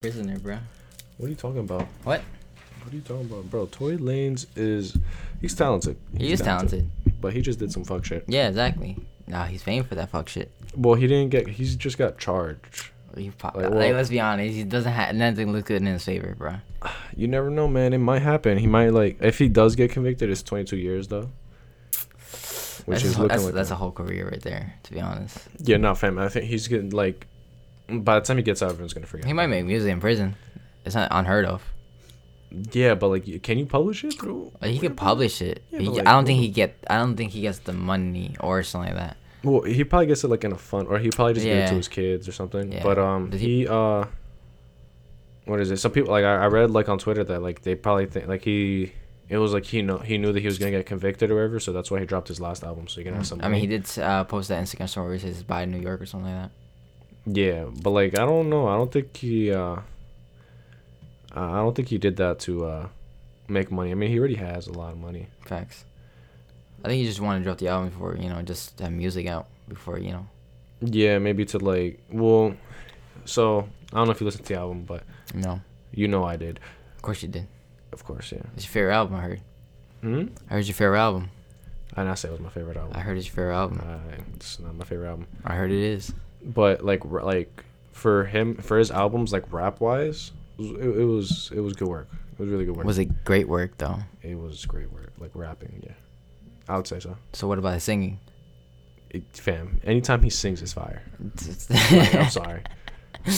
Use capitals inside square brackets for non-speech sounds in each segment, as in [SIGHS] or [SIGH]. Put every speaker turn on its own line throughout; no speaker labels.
prisoner, bro.
What are you talking about?
What?
What are you talking about, bro? Tory Lanez is he's talented.
He is talented.
but he just did some fuck shit.
Yeah, exactly. Nah, he's famed for that fuck shit.
Well, he didn't get. He's just got charged.
He
Like,
like, let's be honest, he doesn't have nothing look good in his favor, bro.
You never know, man. It might happen. He might like if he does get convicted, it's 22 years though. Which
that's
is
a,
looking
that's,
like
that's
a-
a whole career right there, to be honest.
yeah, no, fam. I think he's getting like by the time he gets out, everyone's gonna forget.
He might make music in prison. It's not unheard of.
Yeah, but like, can you publish it through?
He could publish it.
Yeah,
He-
like,
I don't think he get. I don't think he gets the money or something like that.
Well, he probably gets it like in a fund, or he probably just gives it to his kids or something.
Yeah.
But um, he,
he-
uh, what is it? Some people like I, I read like on Twitter that like they probably think like he, it was like he know he knew that he was gonna get convicted or whatever, so that's why he dropped his last album so he can have some.
I mean, he did uh, post that Instagram story he says "Buy New York" or something like that.
Yeah, but like I don't know. I don't think he. uh I don't think he did that to uh make money. I mean, he already has a lot of money.
Facts. I think he just wanted to drop the album before you know, just have music out before you know.
Yeah, maybe to like well, so I don't know if you listened to the album, but
know,
you know I did,
of course you did.
of course, yeah.
It's your favorite album. I heard.
Hmm.
I heard your favorite album.
I not say it was my favorite album.
I heard it's your favorite album.
Uh, it's not my favorite album,
I heard it is.
But like like for him for his albums like rap wise, it, it was it was good work. It was really good work.
Was it great work though?
It was great work, like rapping. Yeah, I would say so.
So what about his singing?
It, fam, anytime he sings, it's fire. [LAUGHS] Like, I'm sorry.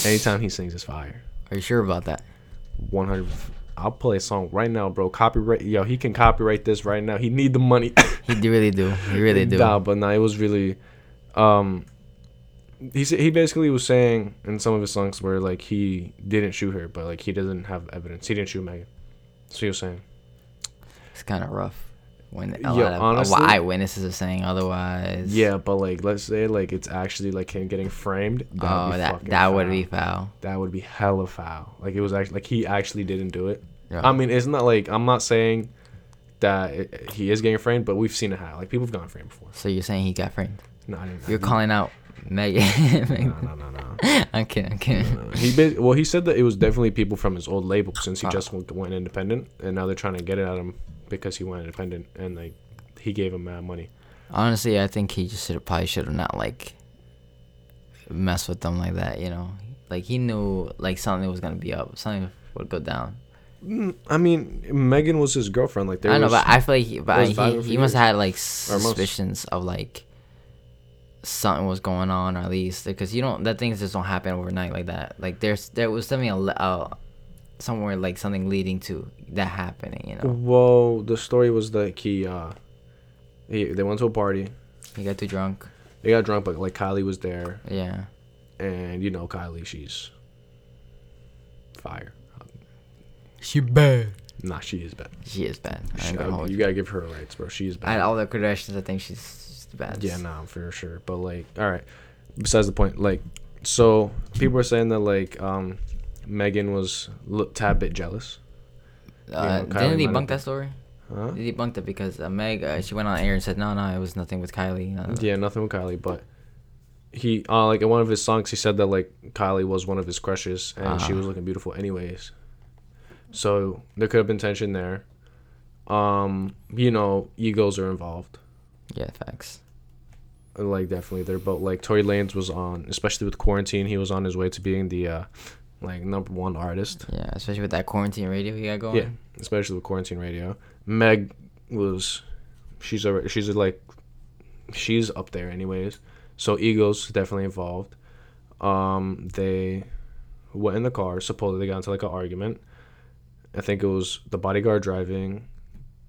Anytime he sings, it's fire.
Are you sure about that?
100. I'll play a song right now, bro. Copyright, yo. He can copyright this right now. He need the money.
He really do. He really [LAUGHS] do.
Nah, but nah, it was really, um, he he basically was saying in some of his songs where like he didn't shoot her, but like he doesn't have evidence. He didn't shoot Megan. So he was saying,
It's kind of rough when a
Yeah,
lot of
honestly-
eyewitnesses are saying otherwise.
yeah, but like let's say like it's actually like him getting framed.
Oh,
be
that that would be foul.
That would be hella foul. Like it was actually like he actually didn't do it.
Yeah.
I mean, it's not that like I'm not saying that it, he is getting framed, but we've seen it happen. Like people have gotten framed before.
So you're saying he got framed?
No, I didn't.
You're calling out Megan.
No, no, no, no.
I'm kidding. I'm kidding.
He ba- well, he said that it was definitely people from his old label since he
Ah.
just went, went independent, and now they're trying to get it at him because he went independent, and like he gave him mad money.
Honestly, I think he just should probably should have not like mess with them like that. You know, like he knew like something was gonna be up, something would go down.
Mm, I mean, Megan was his girlfriend. Like there
I know,
was,
but I feel like he, but he, he must have had like suspicions of like something was going on, or at least because you don't that things just don't happen overnight like that. Like there's there was something a le- uh, somewhere like something leading to that happening. You know,
well, the story was that he, uh, he they went to a party,
he got too drunk.
they got drunk, but like Kylie was there,
Yeah,
and you know Kylie, she's fire.
she bad.
Nah, she is bad.
She is bad. I
She-
ain't gonna
you
you.
gotta give her rights, bro. She is bad.
Out of all the Kardashians, I think she's she's the best.
Yeah, no, for sure. But like, all right. Besides the point, like, so people are saying that like, um, Megan was a tad bit jealous.
Uh,
know,
didn't he bunk that story?
Huh?
He debunked it because uh, Meg, uh, she went on air and said, no, no, it was nothing with Kylie. No, no.
Yeah, nothing with Kylie, but he, uh, like in one of his songs, he said that like Kylie was one of his crushes and she
Ah.
was looking beautiful anyways. So there could have been tension there. Um, you know, egos are involved.
Yeah, facts.
like definitely they're both like Tory Lanez was on especially with quarantine he was on his way to being the uh like number one artist.
Yeah, especially with that quarantine radio he got going.
yeah especially with quarantine radio. Meg was she's already she's a, like she's up there anyways. So egos definitely involved. Um they went in the car supposedly got into like an argument. I think it was the bodyguard driving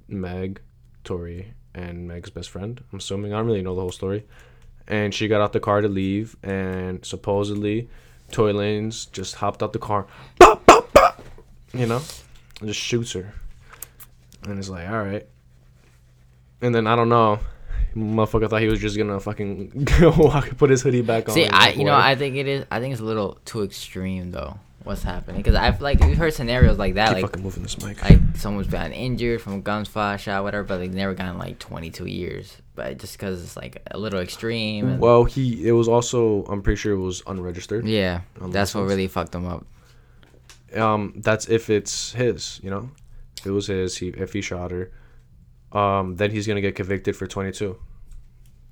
Meg Tory and Meg's best friend. I'm assuming I don't really know the whole story. And she got out the car to leave, and supposedly, Tory Lanez just hopped out the car, bop, bop, bop, you know, and just shoots her. And it's like, all right. And then I don't know, motherfucker thought he was just gonna fucking [LAUGHS] walk, put his hoodie back on.
See, I you know. I think it is. I think it's a little too extreme though. What's happening? Because I've like we've heard scenarios like that,
keep
like
fucking moving this mic.
like someone's been injured from a gunfire shot, whatever, but they never gotten like 22 years. But just because it's like a little extreme. And,
well, he it was also I'm pretty sure it was unregistered.
yeah, that's what really fucked him up.
Um, that's if it's his, you know. If it was his, he if he shot her, um, then he's gonna get convicted for 22.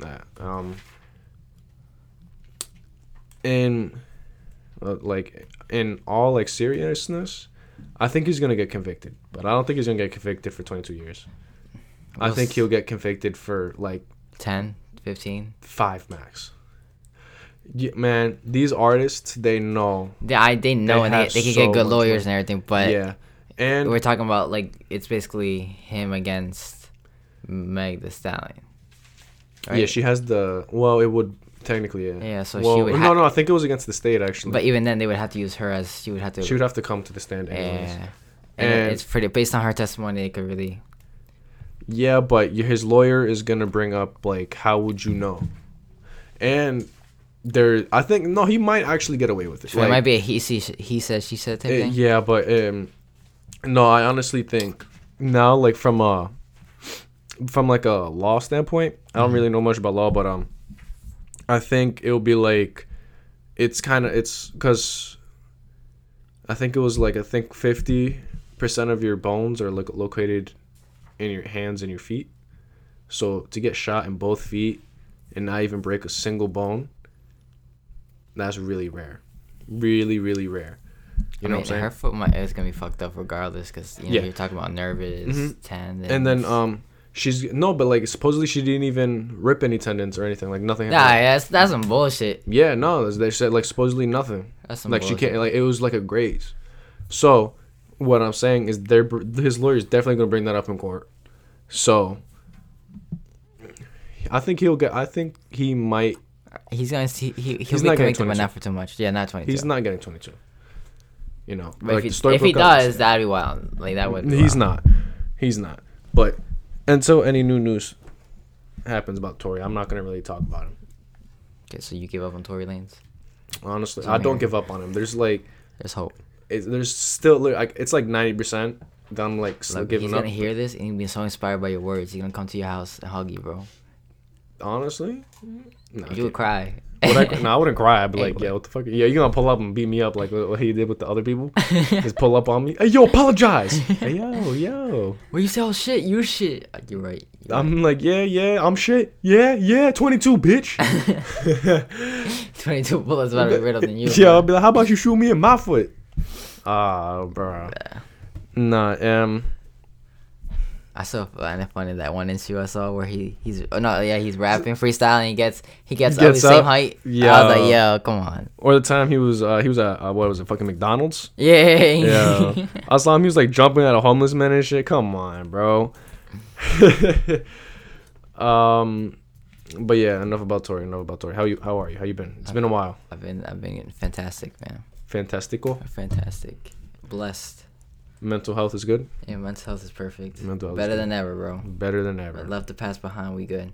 Uh, um, and uh, like in all like seriousness, I think he's gonna get convicted, but I don't think he's gonna get convicted for 22 years. I think he'll get convicted for like
10, 15.
five max. Yeah, man, these artists they know.
They, I, they know
They
and they, they can
so
get good lawyers
money.
and everything, but
yeah, and
we're talking about like it's basically him against Meg Thee Stallion.
yeah, she has the well. It would technically yeah.
Yeah, so
well,
she would
no, no. I think it was against the state actually.
But even then, they would have to use her as she would have to.
she would have to come to the stand anyways.
yeah. And,
And-
it's pretty based on her testimony. It could really.
Yeah, but his lawyer is gonna bring up like, how would you know? And there, I think no, he might actually get away with it.
So it might be a he see he said she said type
Uh,
thing.
yeah, but um, no, I honestly think now, like from a from like a law standpoint, I don't
Mhm.
really know much about law, but um, I think it'll be like it's kind of it's because I think it was like I think fifty percent of your bones are like located in your hands and your feet. So to get shot in both feet and not even break a single bone, that's really rare, really really rare. You
I
know
mean,
what I'm saying?
her foot might is gonna be fucked up regardless, because you know
Yeah.
you're talking about nervous
Mhm.
tendons.
and then um, she's no, but like supposedly she didn't even rip any tendons or anything. Like nothing.
Nah,
happened.
that's that's some bullshit.
Yeah, no, they said like supposedly nothing.
That's some
like
bullshit.
she can't like it was like a graze. So what I'm saying is they're his lawyer is definitely gonna bring that up in court. So I think he'll get. I think he might.
He's gonna see. He he'll
He's
be
not
convicted, but
22.
not for too much. Yeah, not twenty two.
He's not getting 22. You know,
But
like
if, he, if he does, that'd be wild. Like that would.
He's
wild.
not. He's not. But until any new news happens about Tory, I'm not gonna really talk about him.
Okay, so you give up on Tory Lanez.
Honestly, I don't give up on him. There's like,
There's hope.
it, there's still like it's like 90 percent. that I'm like still
Look,
giving
he's
up.
gonna hear this and he'll be so inspired by your words. He's gonna come to your house and hug you, bro.
Honestly, no,
You would cry.
I, no, I wouldn't cry. I'd be like, yeah, what the fuck? Yeah, you gonna pull up and beat me up like what he did with the other people? [LAUGHS] Just pull up on me. Hey, yo, apologize. [LAUGHS] hey, yo, yo.
Well, you say, "Oh shit, you shit." Uh, You're right. You're
I'm like, yeah, yeah, I'm shit. Yeah, yeah, 22, bitch. [LAUGHS]
Twenty-two bullets better be riddled than you.
yeah, I'll be like, how about you shoot me in my foot? Ah, bro. Nah, um,
I saw find it funny that one issue I saw where he he's oh, no yeah he's rapping freestyling he gets he gets,
He
up the same height. I
yeah.
was like, yo, come on.
or the time he was, uh, he was at, uh, what was it, fucking McDonald's?
Yeah.
Yeah. I saw him, he was like jumping at a homeless man and shit. Come on, bro. [LAUGHS] um, but yeah, enough about Tory. Enough about Tory. How you? How are you? How you been? It's been a while.
I've been I've been fantastic, man.
Fantastical.
Fantastic. Blessed.
Mental health is good.
Yeah, mental health is perfect.
Mental health
Better than ever, bro.
Better than ever.
left the past behind, we good.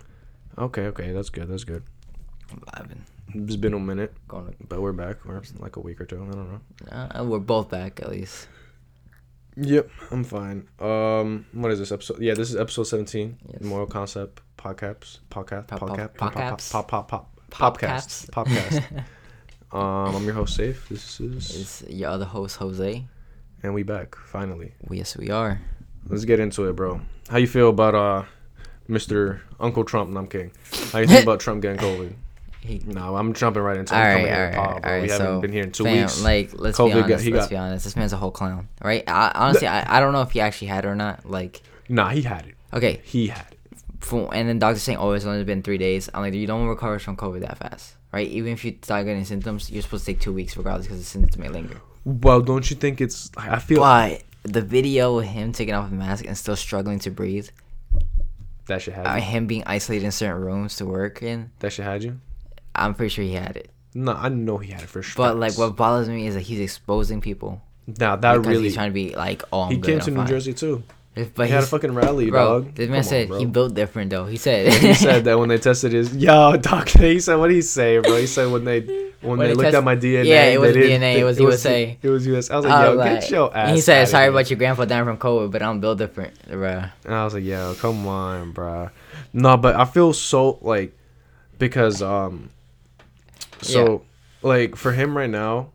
Okay, okay, that's good. That's good.
Been
It's been a minute,
going
but we're back. We're like a week or two. I don't know.
uh, we're both back at least.
Yep, I'm fine. Um, what is this episode? Yeah, this is episode 17.
Yes.
Moral concept podcasts, podcast,
Pop- pop-
podcast,
podcasts?
pop, pop, pop,
popcasts,
popcast. [LAUGHS] um, I'm your host, Safe. This is,
It's your other host, Jose.
And we back finally.
Yes, we are.
Let's get into it, bro. How you feel about uh, Mr. Uncle Trump? No, I'm kidding. How you think [LAUGHS] about Trump getting COVID?
He,
No, I'm jumping right into it.
all right,
here
right,
pod,
all right.
We
so,
haven't been here in two
fam,
weeks.
Like, let's
COVID
be honest.
he
let's
got-
be honest. This man's a whole clown, right? I, honestly, I, I don't know if he actually had it or not. Like,
Nah, he had it.
okay,
He had it.
for, and then doctors saying, oh, it's only been three days. I'm like, you don't recover from COVID that fast, right? Even if you start getting symptoms, you're supposed to take two weeks regardless because the symptoms may linger.
Well, don't you think it's? I feel
But the video of him taking off the mask and still struggling to breathe,
that should had
uh, him being isolated in certain rooms to work in,
That should had you.
I'm pretty sure he had it.
No, I know he had it for sure.
But like, what bothers me is that he's exposing people
Now that really.
he's trying to be like, oh, I'm
He came
I'm
to New
fine.
Jersey too.
But
he had a fucking rally,
bro,
dog.
this man
Come on,
said
bro.
he built different though. He said [LAUGHS]
he said that when they tested his yo doc. [LAUGHS] He said what did he say, bro? He said when they when,
When
they
they
looked at my DNA.
Yeah, it
didn't
DNA, it
think-
was USA.
It was USA. I was like,
I
yo,
was
get your ass.
and he said, "Sorry
here."
about your grandpa dying from COVID, but I'm built different, bro."
And I was like, yo, come on, bro. No, but I feel so like because um, so like for him right now,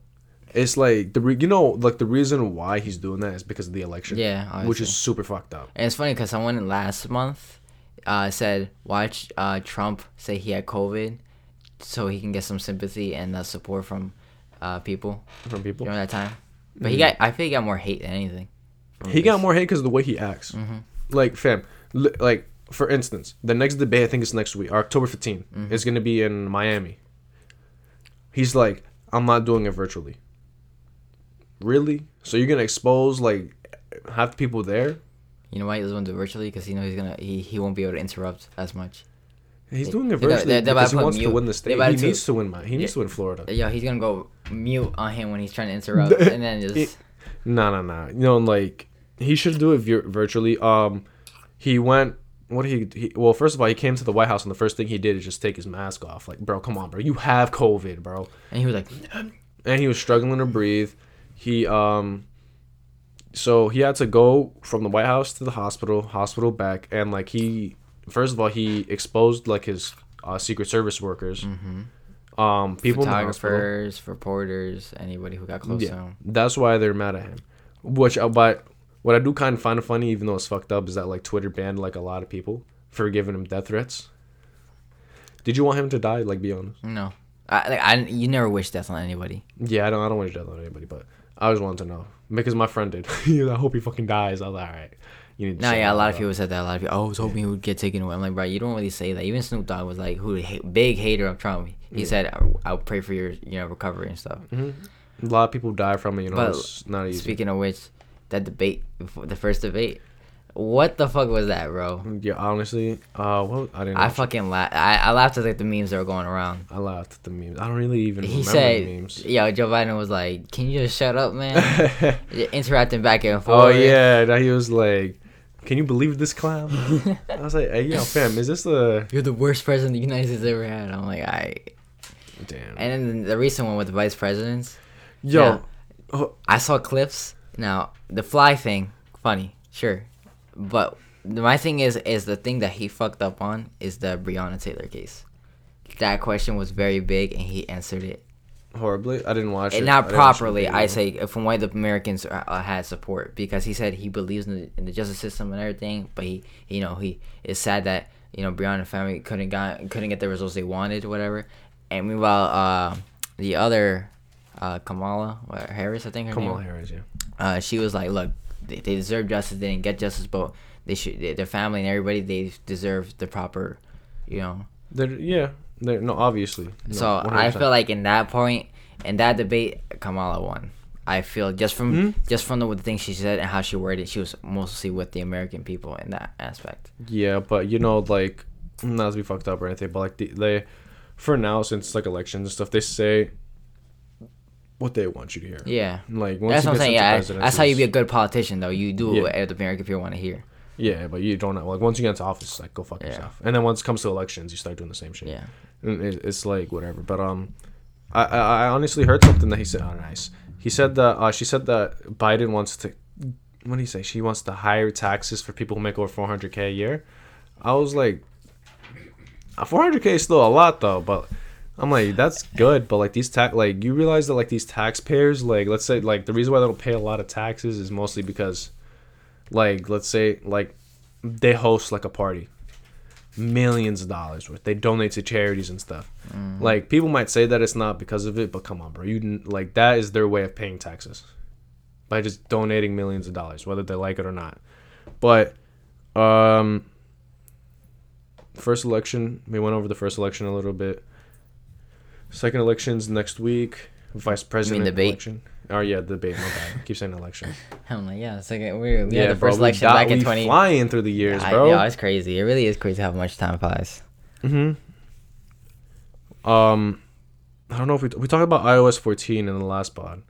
It's like the re- you know like the reason why he's doing that is because of the election.
Yeah,
which is super fucked up.
And it's funny because someone last month uh, said, watch uh, Trump say he had COVID so he can get some sympathy and uh, support from uh, people
From people,
during that time. But he got, I think he got more hate than anything.
he got more hate because of the way he acts.
Mm-hmm.
Like fam, li- like for instance, the next debate I think is next week, October 15th.
Mm-hmm.
It's gonna be in Miami. He's like, I'm not doing it virtually. Really? So you're gonna expose like half the people there?
You know why he doesn't want to do it virtually? Because he knows he's gonna he, he won't be able to interrupt as much.
He's doing it
they're- they're-
virtually
they're
because he wants to win the state. He
to-
needs to win. My, he needs to win Florida.
Yeah, he's gonna go mute on him when he's trying to interrupt, [LAUGHS] and then just
No, no, no. You know, like he should do it vir- virtually. Um, he went. What did he, he? Well, first of all, he came to the White House, and the first thing he did is just take his mask off. Like, bro, come on, bro, you have COVID, bro.
and he was like,
And he was struggling to breathe. He um, so he had to go from the White House to the hospital, hospital back, and like he, first of all, he exposed like his uh, Secret Service workers, um, people in the hospital.
photographers, reporters, anybody who got close to
Yeah,
him.
that's why they're mad at him. Which, uh, but what I do kind of find funny, even though it's fucked up, is that like Twitter banned like a lot of people for giving him death threats. Did you want him to die? Like, be honest.
No, I, like, I you never wish death on anybody.
Yeah, I don't. I don't wish death on anybody, but I just wanted to know because my friend did. [LAUGHS] I hope he fucking dies. I was like, all right. You need. To
No, yeah, a lot of people said that. A lot of people, oh, I was hoping he would get taken away. I'm like, bro, you don't really say that. Even Snoop Dogg was like, who ha- big hater of Trump. He said, "I'll- "I'll pray for your, you know, recovery and stuff." Mm-hmm.
A lot of people die from it. You know,
But
it's not easy.
Speaking of which, that debate, the first debate, what the fuck was that, bro?
yeah, honestly, uh, well, I didn't.
I
watch
fucking laughed. I, I laughed at like the memes that were going around.
I laughed at the memes. I don't really even
He
remember
said,
the memes.
"Yo, Joe Biden was like, can you just shut up, man?" [LAUGHS] Interacting back and forth.
Oh yeah, that he was like, "Can you believe this clown?" I was like, "Hey, yo, [LAUGHS] fam, is this the
You're the worst president the United States ever had. I'm like, I.
damn?"
And then the recent one with the vice presidents.
yo,
yeah.
oh,
I saw clips. Now the fly thing, funny, sure, but my thing is is the thing that he fucked up on is the Breonna Taylor case. That question was very big, and he answered it,
horribly. I didn't watch
and
it.
not
I didn't watch the
properly. I say from why the Americans uh, uh, had support because he said he believes in the, in the justice system and everything, but he, you know, he is sad that you know Breonna family couldn't got couldn't get the results they wanted, or whatever. And meanwhile, uh, the other uh, Kamala Harris, I think her
Kamala
name
Harris, yeah.
uh, she was like, "Look, they, they deserve justice. They didn't get justice, but they should. They, their family and everybody, they deserve the proper, you know."
They're, yeah, they're, no, obviously. No,
so I
100%.
feel like in that point, in that debate, Kamala won. I feel just from
Hmm?
just from the, the things she said and how she worded, she was mostly with the American people in that aspect.
Yeah, but you know, like, not to be fucked up or anything, but like, the, they, for now, since like elections and stuff, they say what they want you to hear.
Yeah,
Like, once
that's what I'm saying. Yeah, that's how you be a good politician, though. You do
Yeah.
what the American people want to hear.
Yeah, but you don't know. Like, once you get into office, like, go fuck
Yeah.
yourself. And then once it comes to elections, you start doing the same shit.
Yeah.
It, it's like whatever. But um, I, I I honestly heard something that he said. Oh, nice. He said that uh, she said that Biden wants to. What do you say? She wants to higher taxes for people who make over 400k a year. I was like, 400k is still a lot though, but. I'm like that's good, but like these tax, like you realize that like these taxpayers, like let's say like the reason why they don't pay a lot of taxes is mostly because, like let's say like, they host like a party, millions of dollars worth. They donate to charities and stuff. Like people might say that it's not because of it, but come on, bro. You like that is their way of paying taxes by just donating millions of dollars, whether they like it or not. But um, first election, we went over the first election a little bit. Second elections next week. Vice president
debate?
election. Oh yeah, debate. My bad. Keep saying election. [LAUGHS]
I'm like, yeah, it's like we we
yeah,
had the
bro,
first election
got-
back in
we
20.
Flying through the years,
I-
bro.
Yeah, it's crazy. It really is crazy how much time flies.
Mm-hmm. Um, I don't know if we we talked about iOS 14 in the last pod,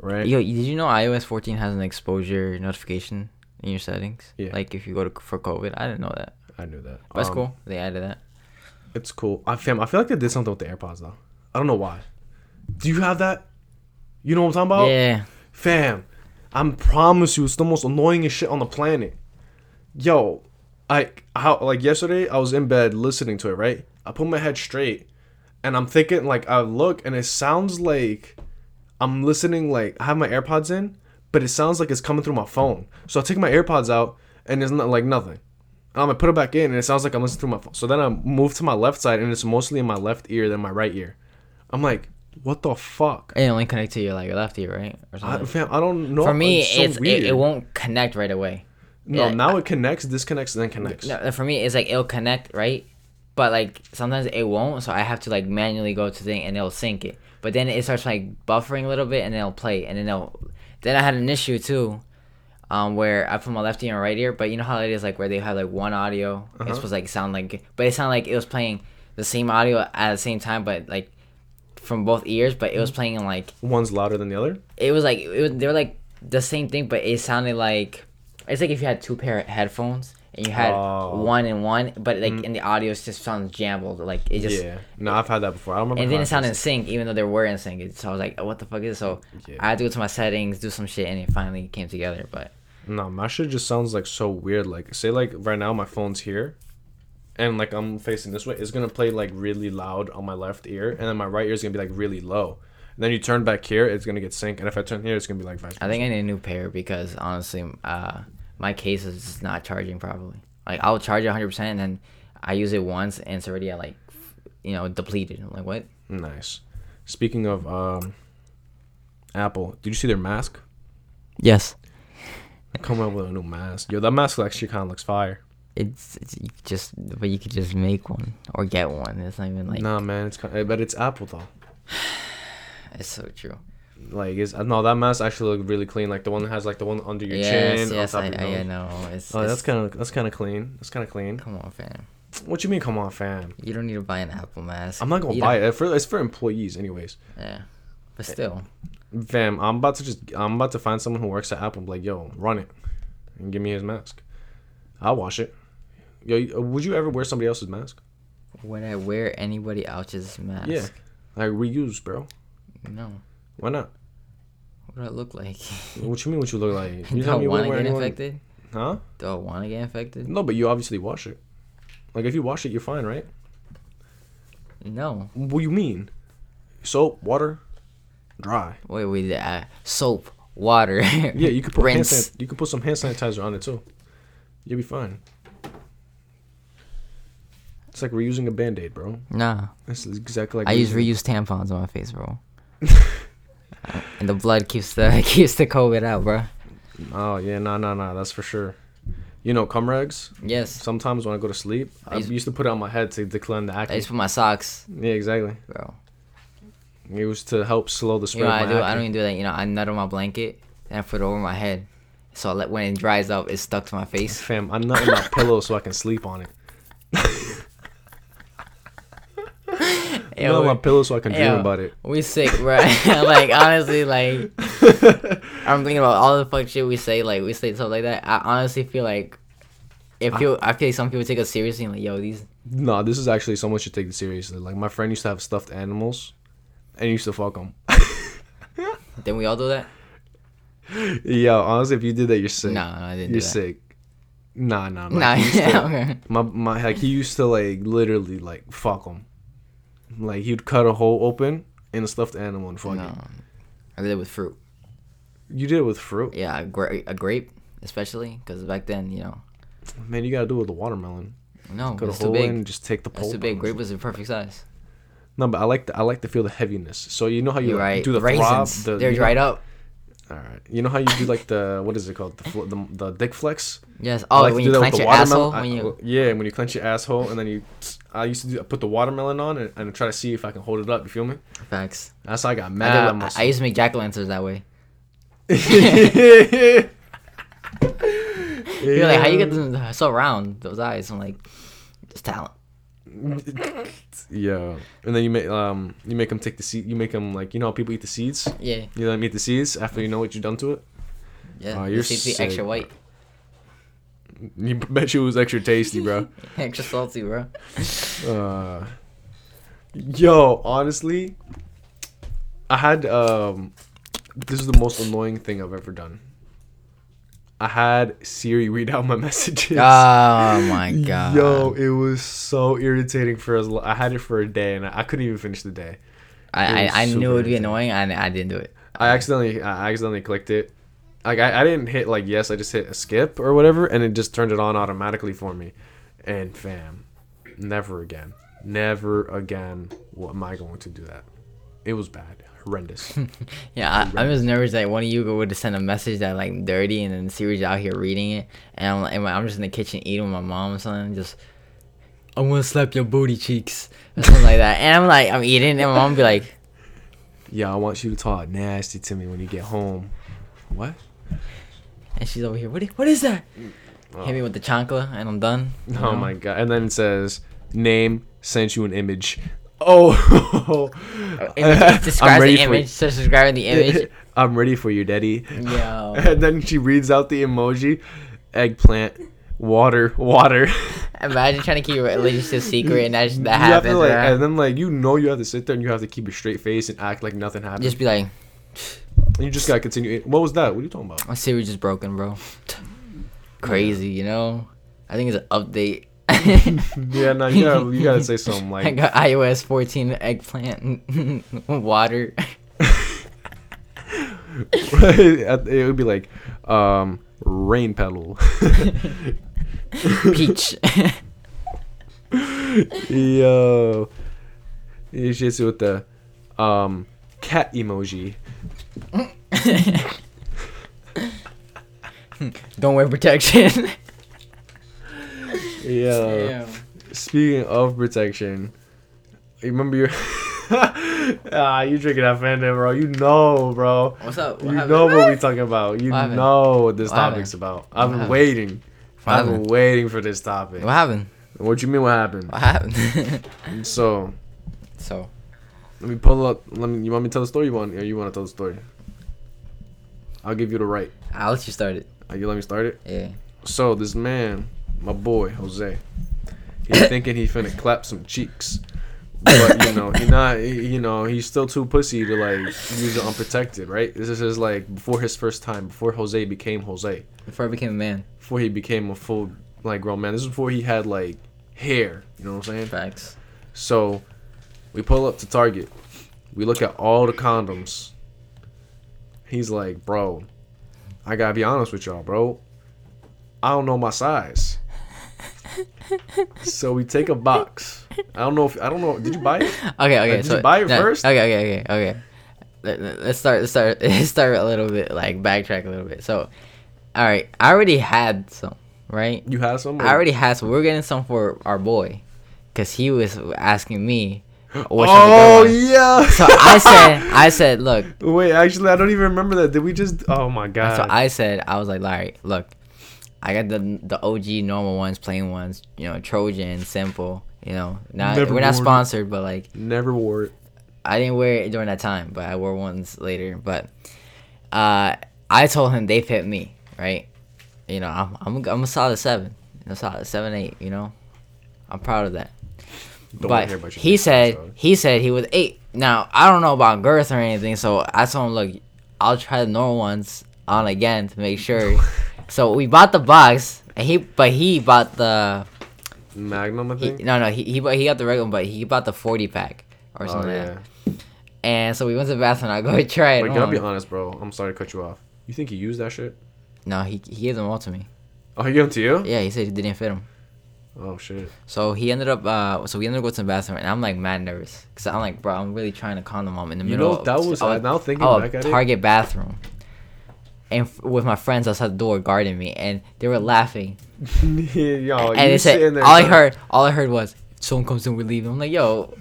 right?
Yo, did you know iOS 14 has an exposure notification in your settings?
Yeah.
Like if you go to for COVID, I didn't know that.
I knew that.
But that's
Um,
cool. They added that.
It's cool. I fam, I feel like they did something with the AirPods though. I don't know why. Do you have that? You know what I'm talking about?
yeah.
Fam, I promise you, it's the most annoyingest shit on the planet. Yo, I how like yesterday I was in bed listening to it. Right, I put my head straight, and I'm thinking like I look and it sounds like I'm listening like I have my AirPods in, but it sounds like it's coming through my phone. So I take my AirPods out and it's not like nothing. Um, I'm gonna put it back in and it sounds like I'm listening through my phone. So then I move to my left side and it's mostly in my left ear than my right ear. I'm like, what the fuck?
It only connects to your like left ear, right? Or
I,
something.
fam, I don't know.
For me,
so
it's, it, it won't connect right away.
No,
yeah,
now it connects, disconnects, then connects.
No, for me, it's like it'll connect, right? But like sometimes it won't, so I have to like manually go to thing and it'll sync it. But then it starts like buffering a little bit and then it'll play and then it'll. Then I had an issue too, um, where I put my left ear and right ear. But you know how it is like where they have like one audio.
Uh-huh.
It's supposed to like sound like, but it sounded like it was playing the same audio at the same time, but like from both ears. But it was mm. playing in like
One's louder than the other.
it was like it was, they were like the same thing, but it sounded like it's like if you had two pair of headphones and you had
Oh.
one and one, but like mm. in the audio it just sounds jumbled. Like it just
yeah. No, I've had that before. I don't remember.
and then it sounded in sync, even though they were in sync. So I was like, oh, what the fuck is this? So
Yeah.
I had to go to my settings, do some shit, and it finally came together. But.
No, my shit just sounds like so weird. Like, say, like right now, my phone's here, and like I'm facing this way. It's gonna play like really loud on my left ear, and then my right ear is gonna be like really low. And then you turn back here, it's gonna get sync, and if I turn here, it's gonna be like vice
I think I need a new pair because honestly, uh, my case is just not charging properly. Like I'll charge it 100, percent and then I use it once and it's already at like, you know, depleted. I'm like, what?
Nice. Speaking of um, Apple, did you see their mask?
Yes.
Come up with a new mask. Yo, that mask actually kind of looks fire.
It's, it's you just, but you could just make one or get one. It's not even like
nah, man, it's kind eh, but it's Apple though. [SIGHS]
it's so true.
Like, it's no that mask actually look really clean. Like the one that has like the one under your
yes,
chin.
yes, I,
top of your
I, I know. It's,
Oh,
it's
that's kind of that's kind of clean. That's kind of clean.
come on, fam.
What you mean? Come on, fam.
You don't need to buy an Apple mask.
I'm not gonna
You
buy
don't-
it. For, it's for employees, anyways.
Yeah, but still,
Fam, I'm about to just I'm about to find someone who works at Apple. and be like, yo, run it, and give me his mask. I'll wash it. Yo, uh, would you ever wear somebody else's mask?
would I wear anybody else's mask?
Yeah. Like reuse, bro.
No.
Why not?
What do I look like? [LAUGHS]
What you mean? What you look like? [LAUGHS]
Do
You
I
me
want to get
anyone-
infected?
Huh?
Do I want to get infected?
No, but you obviously wash it. Like if you wash it, you're fine, right?
No.
What do you mean? Soap, water, dry.
Wait, wait. Uh, soap, water.
Yeah, you could put [LAUGHS] hand
rinse.
san- you could put some hand sanitizer on it too. You'll be fine. It's like reusing a band aid, bro.
Nah,
That's exactly like
I use
reusing-
reused tampons on my face, bro. [LAUGHS] And the blood keeps the [LAUGHS] keeps the COVID out, bro.
Oh yeah, no, no, no, that's for sure. You know, cum rags.
Yes.
Sometimes when I go to sleep, I
I used-
used to put it on my head to decline the acne.
I
acne.
just put my socks,
Yeah, exactly.
bro.
It was to help slow the
You
spread
know what
of
I do? I don't even do that. You know, I nut on my blanket and I put it over my head. So I let when it dries up, it's stuck to my face.
Fam, I'm nutting my [LAUGHS] pillow so I can sleep on it.
Yo,
Nut on my pillow so I can dream about it.
We sick, bro. [LAUGHS] like honestly, like [LAUGHS] I'm thinking about all the fuck shit we say. Like we say stuff like that. I honestly feel like if you, I feel like some people take us seriously. And like, yo, these
No, this is actually someone should take it seriously. Like my friend used to have stuffed animals, and he used to fuck them. [LAUGHS]
then we all do that.
Yo, honestly, if you did that, you're sick.
No, no, I didn't
you're
do that.
sick. Nah, nah, nah.
Nah,
used to-
yeah, okay.
my my like he used to like literally like fuck them. Like you'd cut a hole open in a stuffed animal and fuck
No,
it.
I did it with fruit.
You did it with fruit.
Yeah, a, gra- a grape, especially because back then, you know,
Man, you gotta do it with the watermelon.
no,
Cut a
it's too
hole
big.
in just take the
It's
pulp.
too big. Grape was the perfect size.
No, but I like the, I like to feel the heaviness. So you know how you like,
right.
do the
Raisins,
throb. The,
they're
you know-
dried up.
All right. You know how you do like the what is it called the fl- the, the dick flex.
Yes.
I
Oh,
like
when you clench your
watermelon.
asshole,
I-
when you
yeah, when you clench your asshole and then you. I used to do, put the watermelon on and, and try to see if I can hold it up. You feel me?
facts.
That's how I got
I,
mad.
did, I, I used to make jack o' lanterns that way. [LAUGHS] [LAUGHS] You're like, how you get them so round? Those eyes. I'm like, it's talent. [LAUGHS]
Yeah, and then you make um you make them take the seed. You make them like you know how people eat the seeds.
Yeah.
You let them eat the seeds after you know what you've done to it.
Yeah. The
you're
seeds be extra white,
You [LAUGHS] bet you it was extra tasty, bro. [LAUGHS]
extra salty, bro.
Uh, yo, honestly, I had um, this is the most annoying thing I've ever done. I had Siri read out my [LAUGHS] messages.
Oh my [LAUGHS] god.
Yo, it was so irritating for as lo- I had it for a day and I, I couldn't even finish the day.
I, I, I knew it would be annoying and I didn't do it.
I accidentally I accidentally clicked it. Like I, I didn't hit like yes, I just hit a skip or whatever, and it just turned it on automatically for me. And fam, never again, never again. What am I going to do that? It was bad, horrendous. [LAUGHS]
Yeah, I, I'm just nervous that one of you would send a message that like dirty, and then Siri's out here reading it, and I'm like, I'm just in the kitchen eating with my mom or something, just. I want to slap your booty cheeks, [LAUGHS] or something like that, and I'm like, I'm eating, and my mom be like,
yeah, I want you to talk nasty to me when you get home. What?
and she's over here, what? What is that?
Oh.
Hit me with the chancla, and I'm done.
Oh
know?
my god! And then it says name sent you an image. Oh, uh,
Image, [LAUGHS] describes
I'm
the image, so describing the image. [LAUGHS]
I'm ready for you, daddy.
Yo. [LAUGHS]
And then she reads out the emoji, eggplant, water, water.
Imagine trying to keep your relationship secret, and that, that
You
happens.
to, like,
right?
and then like you know you have to sit there and you have to keep a straight face and act like nothing happened.
Just be like,
and you just gotta continue. What was that? What are you talking about?
my Siri's just broken, bro. Crazy, you know. I think it's an update. [LAUGHS]
yeah, no, you gotta, you gotta say something [LAUGHS] like.
I got iOS 14 eggplant [LAUGHS] water.
it would be like um rain pedal.
Peach.
Yo, you should see with the um cat emoji.
Don't wear protection.
Yeah. Speaking of protection, you remember your [LAUGHS] ah, you drinking that Fanta, bro? You know, bro.
What's up?
You know what we talking about. You
What
know what this
What
topic's
happened?
about. I've been waiting. I've been waiting for this topic.
What happened?
What you mean? What happened?
What happened? [LAUGHS]
So
so,
let me pull up. Let me. You want me to tell the story? You want? Or you want to tell the story? I'll give you the right.
I'll let you start it.
Uh, You let me start it.
Yeah.
So this man, my boy Jose, he's [COUGHS] thinking he finna clap some cheeks, but you know he not. He, you know he's still too pussy to like use it unprotected, right? This is his like before his first time, before Jose became Jose,
Before I became a man.
before he became a full like grown man. This is before he had like hair. You know what I'm saying?
Facts.
So we pull up to Target. We look at all the condoms. He's like, bro, I gotta be honest with y'all, bro. I don't know my size. So we take a box. I don't know if I don't know. Did you buy it?
Okay, okay.
did
so
you buy it
no,
first?
Okay, okay, okay, okay. Let, let's start. Let's start. [LAUGHS] Let's start a little bit, like backtrack a little bit. So, all right, I already had some, right?
You had some?
I already had some. We are getting some for our boy, cause he was asking me. What
Oh
should we go oh, on.
yeah.
So I said, [LAUGHS] I said, look.
Wait, actually, I don't even remember that. Did we just? Oh my god.
So I said, I was like, Larry, look, I got the the OG normal ones, plain ones, you know, Trojan, simple. You know, not
Never
we're not
worn it.
sponsored, but like
never wore it.
I didn't wear it during that time, but I wore ones later. But uh, I told him they fit me, right? You know, I'm I'm, I'm a solid seven, a solid seven eight. You know, I'm proud of that.
Don't
but
hear about your
he said he said he was eight. Now I don't know about girth or anything, so I told him, look, I'll try the normal ones on again to make sure. [LAUGHS] so we bought the box, and he but he bought the
Magnum, I
he, no no he he bought, he got the regular, one, but he bought the forty pack or
oh
something. like
yeah.
that. And so we went to the bathroom. I go [LAUGHS] try it.
Wait, gotta be honest, bro. I'm sorry to cut you off. You think he used that shit?
No, he he gave them all to me.
Oh, he gave them to you?
Yeah, he said it didn't fit him.
Oh shit.
So he ended up. Uh, so we ended up going to the bathroom, and I'm like mad nervous because I'm like, bro, I'm really trying to condom on in the
You
middle.
know,
of,
that was-
I
now thinking
oh,
back at it-
Target bathroom, and f- with my friends outside the door guarding me, and they were laughing, [LAUGHS]
yo,
and they said
there
all I heard, all I heard was someone comes in, we leave. I'm like, yo,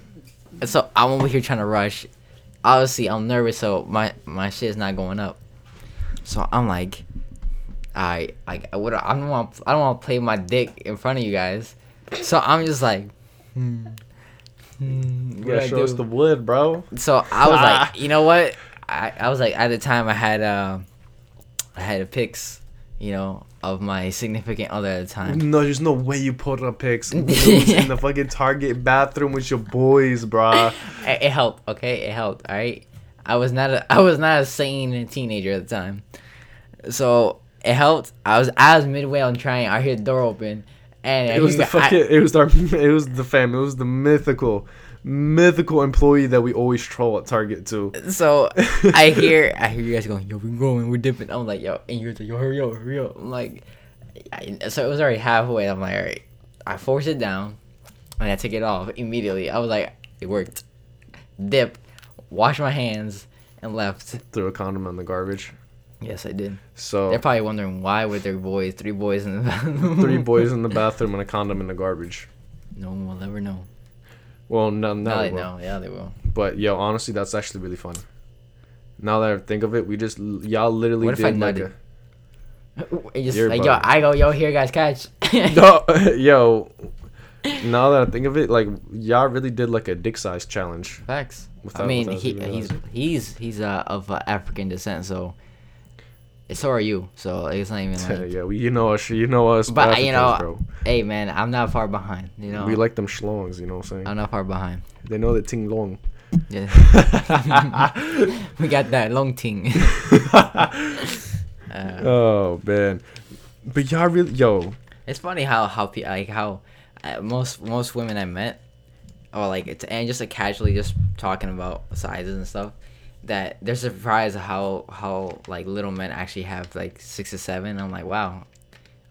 so I'm over here trying to rush. Obviously, I'm nervous, so my my shit is not going up. So I'm like, I like I would I don't want I don't want to play my dick in front of you guys. So I'm just like, hmm, hmm,
You
what
gotta
I
show us the wood, bro.
So I was like, [LAUGHS] you know what? I, I was like, at the time I had uh, I had a pics, you know, of my significant other at the time.
No, there's no way you pulled up pics. [LAUGHS] In the fucking Target bathroom with your boys, bruh.
It, it helped, okay? It helped. All right. I was not a [LAUGHS] I was not a sane teenager at the time, so it helped. I was I was midway on trying. I hear the door open, and
It was the
I-
fucking. It was our. [LAUGHS] It was the fam. It was the mythical mythical employee that we always troll at Target too.
So [LAUGHS] I hear I hear you guys going, yo, we're going, we're dipping. I'm like, yo, and you're like, yo, hurry up, hurry up. I'm like, I, so it was already halfway. I'm like, all right. I forced it down, and I took it off immediately. I was like, it worked. Dip, wash my hands, and left.
Threw a condom in the garbage.
Yes, I did.
So
They're probably wondering why were there boys, three boys in the [LAUGHS] bathroom.
three boys in the bathroom and a condom in the garbage.
No one will ever know.
Well, no,
Now
no,
they know. Yeah, they will.
But yo, honestly, that's actually really fun. Now that I think of it, we just y'all literally
What if I
like
nutted?
a [LAUGHS]
just like yo. I go, yo, here, guys, catch. [LAUGHS]
no, [LAUGHS] yo. Now that I think of it, like y'all really did like a dick size challenge.
Facts. I mean,
without
he,
even
he's he's he's uh, of uh, African descent, so so are you. So it's not even [LAUGHS] like,
yeah, we, you know us, you know us.
But, you know,
bro.
hey man, I'm not far behind. You know,
we like them schlongs. You know what I'm saying?
I'm not far behind.
They know the ting long.
Yeah, [LAUGHS] [LAUGHS] we got that long ting. uh,
Oh man, but y'all really, yo,
it's funny how how pe- like how uh, most most women I met, or like it's and just like casually just talking about sizes and stuff, that they're surprised how how like little men actually have like six or seven. I'm like, wow,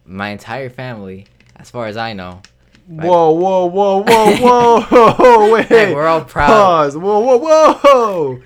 my entire family, as far as I know,
whoa, whoa, whoa, whoa, [LAUGHS] whoa, wait,
Hey, we're all proud.
Pause. Whoa, whoa, whoa,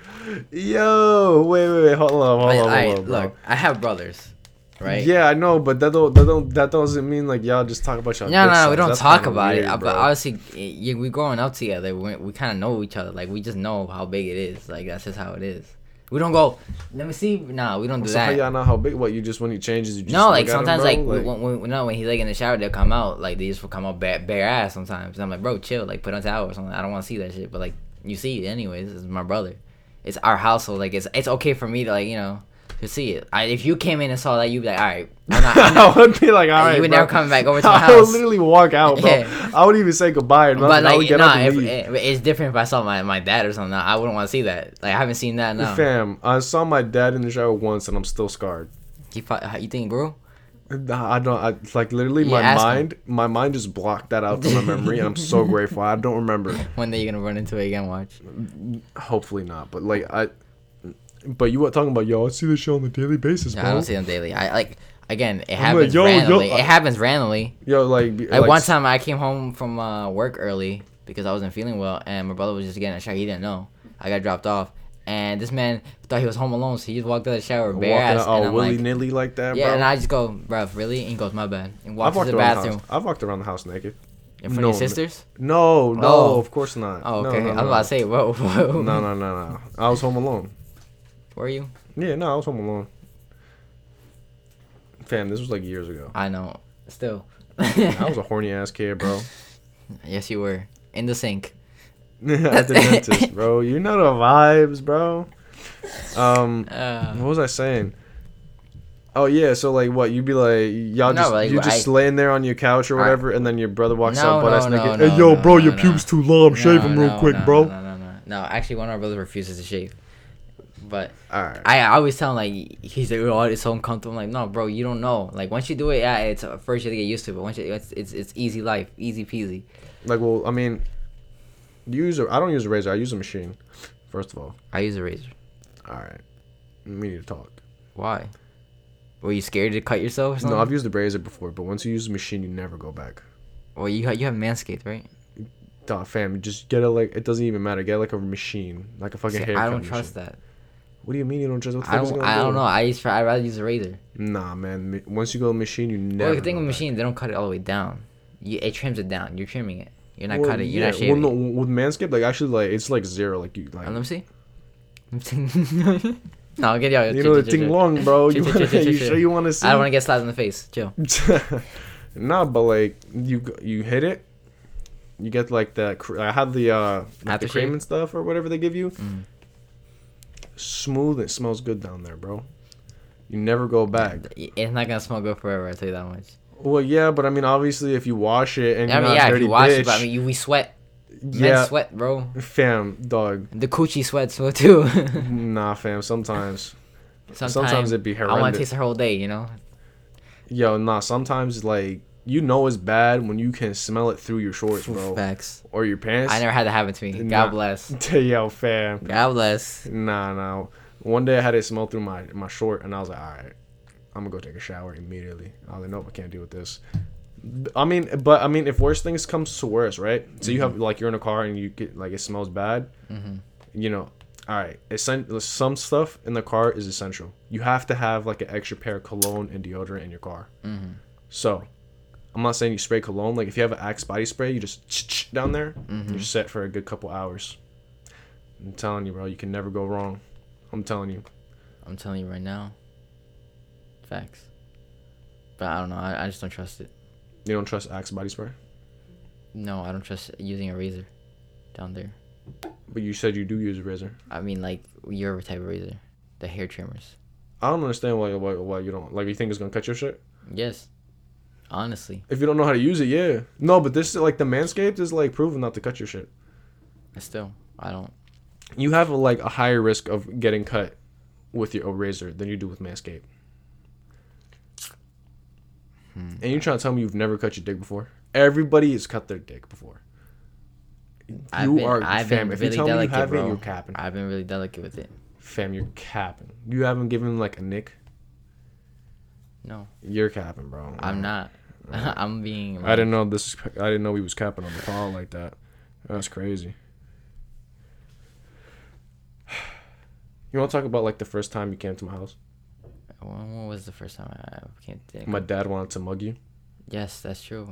yo, wait, wait, wait, hold on, hold on, hold on, bro.
look, I have brothers, right?
Yeah, I know, but that don't that don't that doesn't mean like y'all just talk about y'all.
No, no, no, we don't
That's
talk about
weird,
it. uh. But obviously, y- we growing up together, we, we kind of know each other. Like we just know how big it is. Like that's just how it is. We don't go. Let me see. Nah, we don't do
so how y'all know how big? What you just when he changes? You just
No, like sometimes,
bro?
like, when, when, no, when he's like in the shower, they'll come out. Like they just will come out bare, bare ass sometimes. And I'm like, bro, chill. Like put on towel or something. I don't want to see that shit. But like you see it anyways. This is my brother. It's our household. Like it's it's okay for me to like you know to see it. I, if you came in and saw that, you'd be like, all right, I'm [LAUGHS] not. I'm not
I would be like, all right,
you would
bro.
never come back over to [LAUGHS] my
I would literally walk out, bro.
Yeah.
I wouldn't even say goodbye nothing.
But
I would
like,
get
nah,
and
if, it, it's different if I saw my, my dad or something. I wouldn't want to see that. Like I haven't seen that now.
Fam, I saw my dad in the shower once, and I'm still scarred.
You, you think, bro?
I don't. I like literally my
ask him.
mind. My mind just blocked that out from my memory, and I'm so [LAUGHS] grateful. I don't remember.
One day you're gonna run into it again. Watch.
Hopefully not. But like I. But you were talking about yo. I see this show on a daily basis,
Yeah,
bro.
I don't see them daily. I like again. It
like,
happens
yo, yo,
randomly.
I-
it happens randomly.
Yo, like, be-
Like, one time I came home from uh, work early because I wasn't feeling well, and my brother was just getting a shower. He didn't know. I got dropped off, and this man thought he was home alone, so he just walked out of the shower bare ass.
out,
and
oh
I'm
willy
like,
nilly like that,
yeah,
bro.
and I just go, bro, really? And he goes, my bad, and walks to the bathroom
the. I've walked around the house naked.
in front
No,
of your sisters.
No, no,
Oh.
of course not.
Oh,
No,
okay.
no,
I was about to say, whoa, whoa.
No, no, no, no. I was home alone.
Were you?
Yeah, no, I was home alone. Fam, this was like years ago.
I know. Still.
I was a horny ass kid, bro. [LAUGHS]
yes, you were in the sink. [LAUGHS]
At the dentist, bro. You know the vibes, bro. Um,
Uh,
what was I saying? Oh yeah, so like what? You'd be like, y'all
No,
just
like,
you just
I-
laying there on your couch or
I-
whatever, and then your brother walks
No,
up, butt ass naked.
no,
hey, yo,
no,
bro,
no,
your
no.
pubes too long. Shave
no,
them real
no,
quick,
no,
bro.
No, no, no, no. Actually, one of our brothers refuses to shave. But
right.
I, always tell him like he's like oh it's so uncomfortable. I'm like no bro you don't know like once you do it yeah it's uh, first you have to get used to it but once you it's it's, it's easy life easy peasy.
Like, well, I mean, use a. I don't use a razor. I use a machine. First of all,
I use a razor.
all right. We need to talk.
Why? Were you scared to cut yourself or something?
No, I've used the razor before, but once you use the machine, you never go back.
Well you ha- you have manscaped right?
Dog, fam, just get a like. It doesn't even matter. Get like a machine, like a fucking
See,
hair.
I don't trust that.
What do you mean you don't trust? What the
I
fuck is it
don't I don't know I use. I rather use a razor.
Nah, man. Once you go machine, you never.
Well the thing with machine they don't cut it all the way down. You, it trims it down. You're trimming it. You're not
Well,
cutting. You're not shaving.
Well, no, with Manscaped, like actually, like it's like zero. Like you, like
Uh, let me see. [LAUGHS] no, I'll get you.
you know the thing long, bro. You,
Chill,
wanna,
chill, chill, [LAUGHS]
you sure you want to see?
I don't want to get slapped in the face. Chill. [LAUGHS]
nah, but like you, you hit it. You get like the. I had the uh like the cream and stuff or whatever they give you.
Mm.
Smooth. It smells good down there, bro. You never go back.
It's not gonna smell good forever. I tell you that much.
Well, yeah, but I mean, obviously, if you wash it and
I
you're
mean, yeah, if you wash
bitch,
it, but I mean, you, we sweat. Men sweat, bro.
fam, dog.
The coochie sweats so too. [LAUGHS]
Nah, fam. Sometimes,
sometimes,
sometimes it'd be heroin.
I want to taste the whole day, you know.
yo, nah. Sometimes like you know it's bad when you can smell it through your shorts, bro,
Facts.
or your pants.
I never had that happen to me. God
Nah.
bless. [LAUGHS]
Yo, fam.
God bless.
Nah, nah. One day I had it smell through my my short, and I was like, all right, I'm gonna go take a shower immediately. I was like, nope, I can't deal with this. I mean, but I mean, if worse things comes to worse, right? So you have like you're in a car and you get like it smells bad.
Mhm.
You know, all right. Essen- some stuff in the car is essential. You have to have like an extra pair of cologne and deodorant in your car.
Mhm.
So, I'm not saying you spray cologne. Like if you have an Axe body spray, you just ch down there. Mm-hmm. You're set for a good couple hours. I'm telling you, bro, you can never go wrong. I'm telling you.
I'm telling you right now. Facts. But I don't know. I, I just don't trust it.
You don't trust Axe body spray,
No, I don't trust using a razor down there.
but you said you do use a razor.
I mean, like your type of razor, the hair trimmers.
I don't understand why why, why you don't like. You think it's gonna cut your shit?
Yes. Honestly,
If you don't know how to use it, yeah. No, but this is like the Manscaped is like proven not to cut your shit.
I still, I don't.
You have a, like a higher risk of getting cut with your razor than you do with Manscaped.
Hmm.
And you're trying to tell me you've never cut your dick before? Everybody has cut their dick before.
I've
you
been,
are
I've
fam.
been
If you
really
tell me you
delicate,
haven't,
bro.
you're capping.
I've been really delicate with it.
Fam, you're capping. You haven't given like a nick.
No,
You're capping, bro.
I'm not. [LAUGHS] I'm being.
I didn't know this. I didn't know he was capping on the call like that. That's crazy. You want to talk about like the first time you came to my house?
When, was the first time I, can't think?
My dad wanted to mug you.
yes, that's true.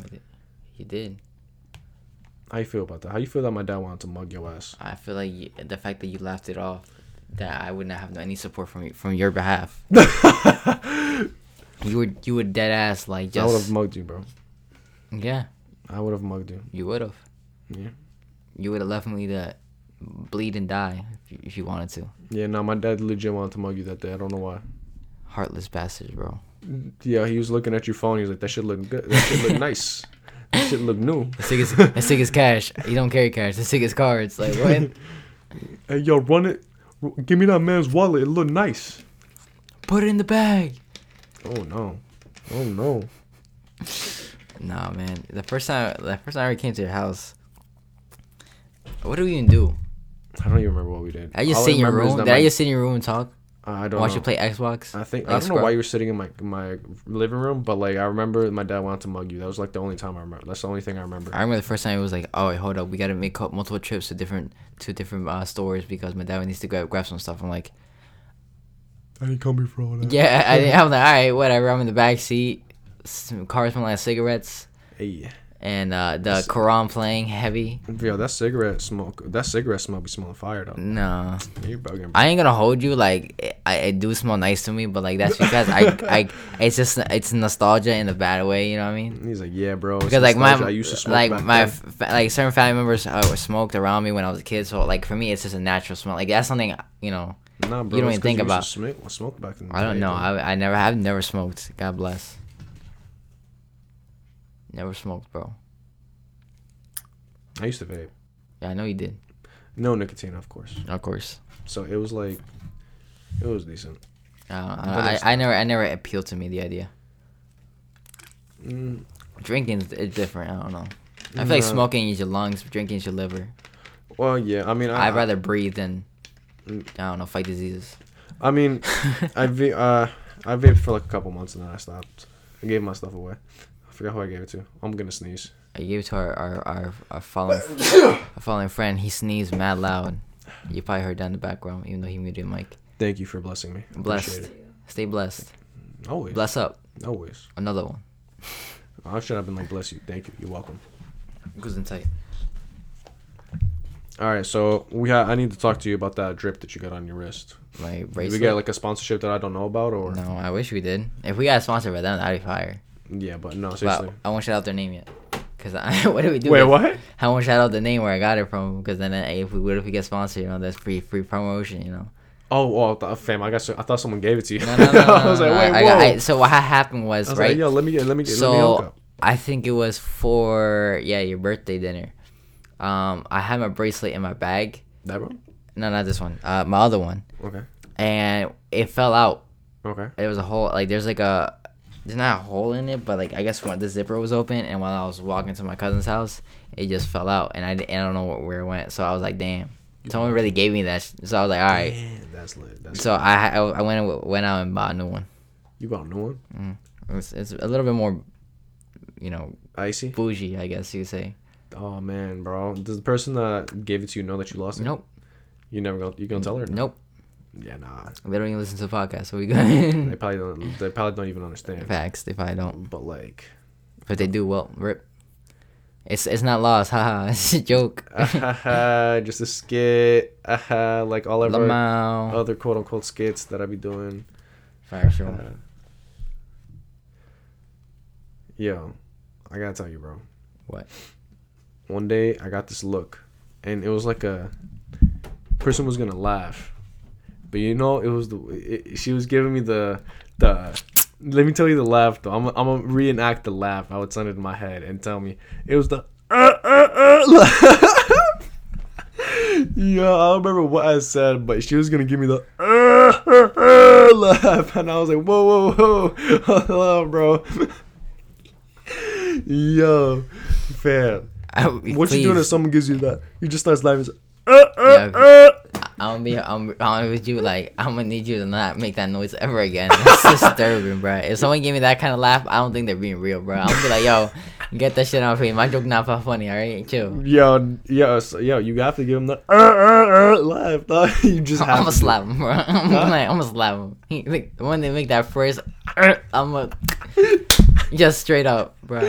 He did.
How you feel about that? How you feel that my dad wanted to mug your ass?
I feel like you, the fact that you laughed it off, that I would not have any support from you, from your behalf. [LAUGHS] [LAUGHS] you were you were dead ass like just.
I would have mugged you, bro.
yeah.
I would have mugged you.
You would have.
Yeah.
You would have left me to bleed and die if you, if you wanted to.
Yeah, no, my dad legit wanted to mug you that day. I don't know why.
Heartless bastards, bro.
Mm, yeah, he was looking at your phone. He was like, "That shit look good. That shit look [LAUGHS] nice. That shit look new."
The sick is the sick is cash. You don't carry cash. The sick is cards. Like what? [LAUGHS]
Hey, yo, run it. Give me that man's wallet. It look nice.
Put it in the bag.
Oh no. Oh no.
Nah, man. The first time, the first time I came to your house, what did we even do?
I don't even remember what we did.
I just
All
sit in your room. Did I just sit in your room and talk?
I don't
Watch
know.
you play Xbox?
I think I don't know why you were sitting in my my living room, but like I remember my dad wanted to mug you. That was like the only time I remember. That's the only thing I remember.
I remember the first time it was like, oh wait, hold up, we gotta make multiple trips to different to different uh, stores because my dad needs to grab grab some stuff. I'm like,
I didn't come here for all that.
yeah, I, I'm like, [LAUGHS] all right, whatever. I'm in the back seat. Some cars smelling like cigarettes,
Hey,
and uh, the
That's-
Quran playing heavy.
yo, that cigarette smoke. That cigarette smell be smelling fire though.
No,
You're bugging. Bro.
I ain't gonna hold you. Like, it, I, it do smell nice to me, but like that's because I, I, [LAUGHS] it's just it's nostalgia in a bad way. You know what I mean?
He's like, yeah, bro.
because like my.
I used to smoke
like my
then."
f- like certain family members uh, smoked around me when I was a kid so like for me it's just a natural smell like that's something you know
Nah, bro.
you don't even think about-
Smoke, smoke back in the
I don't
day,
know
bro.
I, I never I've never smoked God bless never smoked bro
I used to vape.
yeah I know you did
No nicotine, of course.
of course
So it was like, it was decent.
I, don't know.
But
I, I, I never I never appealed to me the idea
Mm,
drinking is different I don't know I feel like smoking is your lungs drinking is your liver
well, yeah. I mean, I,
I'd rather breathe than. I don't know fight diseases
I mean, I [LAUGHS] va- uh, I vaped for like a couple months and then I stopped. I gave my stuff away. I forgot who I gave it to. I'm gonna sneeze.
I gave it to our our our, our fallen [COUGHS] our fallen friend. He sneezed mad loud. You probably heard that in the background, even though he muted the mic.
Thank you for blessing me.
Blessed. Stay blessed.
Always.
Bless up.
Always.
Another one.
I should have been like, bless you. Thank you. You're welcome.
Goes in tight.
All right, so we ha- I need to talk to you about that drip that you got on your wrist.
My
Did we get like a sponsorship that I don't know about, or
no, I wish we did. If we got sponsored by them, that'd be fire.
yeah, but no, seriously.
But I won't shout out their name yet. Cause I, [LAUGHS] what do we do?
Wait, what?
I won't shout out the name where I got it from. Cause then uh, if we what if we get sponsored, you know, that's free free promotion. You know.
Oh, oh, th- fam, I got. I thought someone gave it to you.
No, no, [LAUGHS] no. no,
I was like, wait,
I,
whoa.
I, I, so what happened was,
was
right.
like, yo, let me get, let me get, let me hook
so
up.
I think it was for yeah your birthday dinner. Um, I had my bracelet in my bag.
That one?
No, not this one. Uh, my other one,
Okay.
and it fell out.
Okay.
It was a hole. like there's like a there's not a hole in it, but like I guess when the zipper was open, and while I was walking to my cousin's house, it just fell out, and I, di- I don't know where it went. So I was like, damn, someone really gave me that. sh- So I was like, all right.
Damn, that's lit. That's
So I I, I went and- went out and bought a new one.
you bought a new one?
It's, it's a little bit more, you know,
Icy.
bougie, I guess you say.
Oh man, bro. Does the person that gave it to you know that you lost it?
Nope,
You never gonna you gonna tell her?
nope.
Yeah, nah.
They don't even listen to the podcast, so we
They probably don't. They probably don't even understand.
Facts. If I don't,
But like,
but they do, well, rip. It's it's not lost, [LAUGHS] haha. It's a joke. [LAUGHS]
just a skit. like all of our other quote unquote skits that I be doing.
For sure.
Uh, yo, I gotta tell you, bro.
What?
One day I got this look, and it was like a person was gonna laugh, but you know it was the it, she was giving me the the. Let me tell you the laugh though. I'm I'm gonna reenact the laugh how it sounded in my head and tell me it was the. Uh, uh, uh, [LAUGHS] yeah, I don't remember what I said, but she was gonna give me the uh, uh, uh, laugh, and I was like, whoa, whoa, whoa, [LAUGHS] hello, bro. [LAUGHS] Yo, fam.
I,
What you doing if someone gives you that? You just start laughing. Uh, uh,
Yeah,
uh.
I'm gonna be, I'm, I'm with you. Like, I'm gonna need you to not make that noise ever again. [LAUGHS] It's disturbing, bro. If someone gave me that kind of laugh, I don't think they're being real, bro. I'm gonna be like, yo, get that shit out of me. My joke not that funny, all right? Chill.
Yo, yo, so, yo, you have to give him the uh, uh, uh, laugh. dog. [LAUGHS] you just have
I'm
gonna
slap him, bro. I'm [LAUGHS]
Huh?
like, I'm gonna slap him. He, like, when they make that first, I'm gonna just straight up, bro.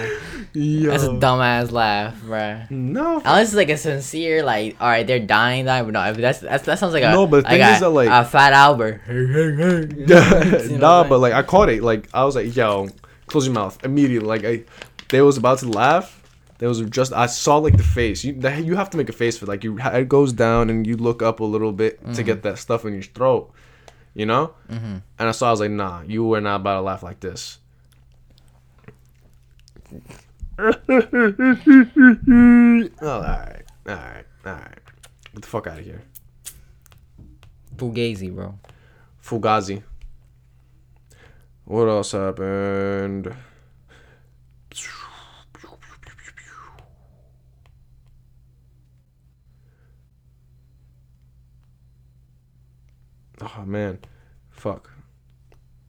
Yo.
That's a dumbass laugh, bro.
No.
Unless it's like a sincere, like, all right, they're dying, dying, but no, that's, that's that sounds like a
No, but the thing
a,
that, like-
a fat Albert. [LAUGHS] [LAUGHS]
Nah, but like I caught it. Like I was like, yo, close your mouth immediately. Like I, they was about to laugh. There was just I saw like the face. You that- you have to make a face for it. like you. It goes down and you look up a little bit to
Mm-hmm.
get that stuff in your throat. You know. Mm-hmm. And I saw. I was like, nah, you were not about to laugh like this. Oh, [LAUGHS] all right, all right, all right. Get the fuck out of here,
Fugazi, bro.
Fugazi. What else happened? Oh man, fuck.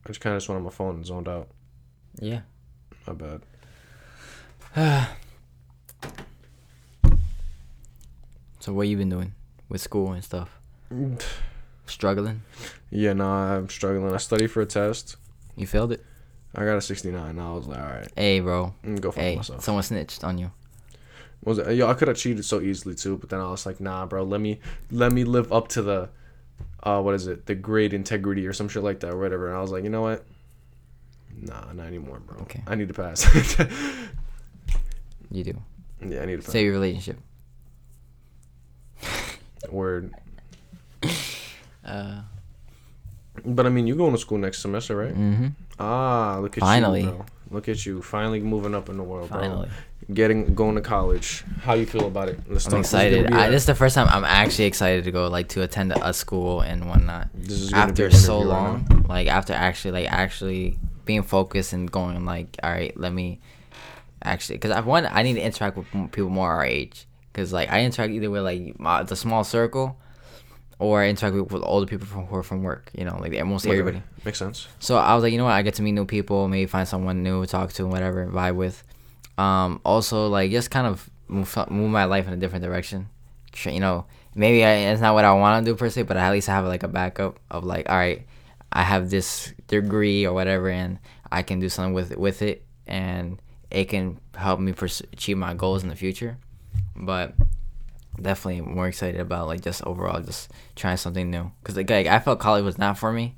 I just kind of just went on my phone and zoned out.
Yeah.
My bad. [SIGHS]
So what you been doing with school and stuff? Struggling?
Yeah, nah, I'm struggling. I studied for a test.
You failed it?
I got a 69. I was like, all right,
Hey, bro.
Go fuck
Hey,
myself.
someone snitched on you.
was it, yo, I could have cheated so easily too, but then I was like, nah, bro, let me let me live up to the uh what is it, the grade integrity or some shit like that or whatever. And I was like, you know what? Nah, not anymore, bro.
Okay.
I need to pass. [LAUGHS]
You do.
yeah, I need to.
Save your relationship. [LAUGHS]
Word. [LAUGHS]
Uh,
But I mean, you going to school next semester, right?
mm-hmm.
Ah, look at
Finally.
you, bro. Look at you, finally moving up in the world,
Finally.
bro. Getting going to college. How you feel about it? Let's
I'm
talk. This is gonna
excited.
be
I, this is the first time I'm actually excited to go, like, to attend a school and whatnot.
This is gonna be
After
an
so
interview right
long, like, after actually, like, actually being focused and going, like, all right, let me actually, because I want, I need to interact with people more our age. Because, like, I interact either with, like, my, the small circle or I interact with, with older people from, who are from work, you know, like, almost everybody.
Makes sense.
So I was like, you know what? I get to meet new people, maybe find someone new to talk to, and whatever, vibe with. Um, also, like, just kind of move move my life in a different direction. You know, maybe I, it's not what I want to do per se, but at least I have like a backup of like, all right, I have this degree or whatever, and I can do something with with it, and it can help me pursue, achieve my goals in the future. But definitely more excited about like just overall just trying something new because like, like I felt college was not for me,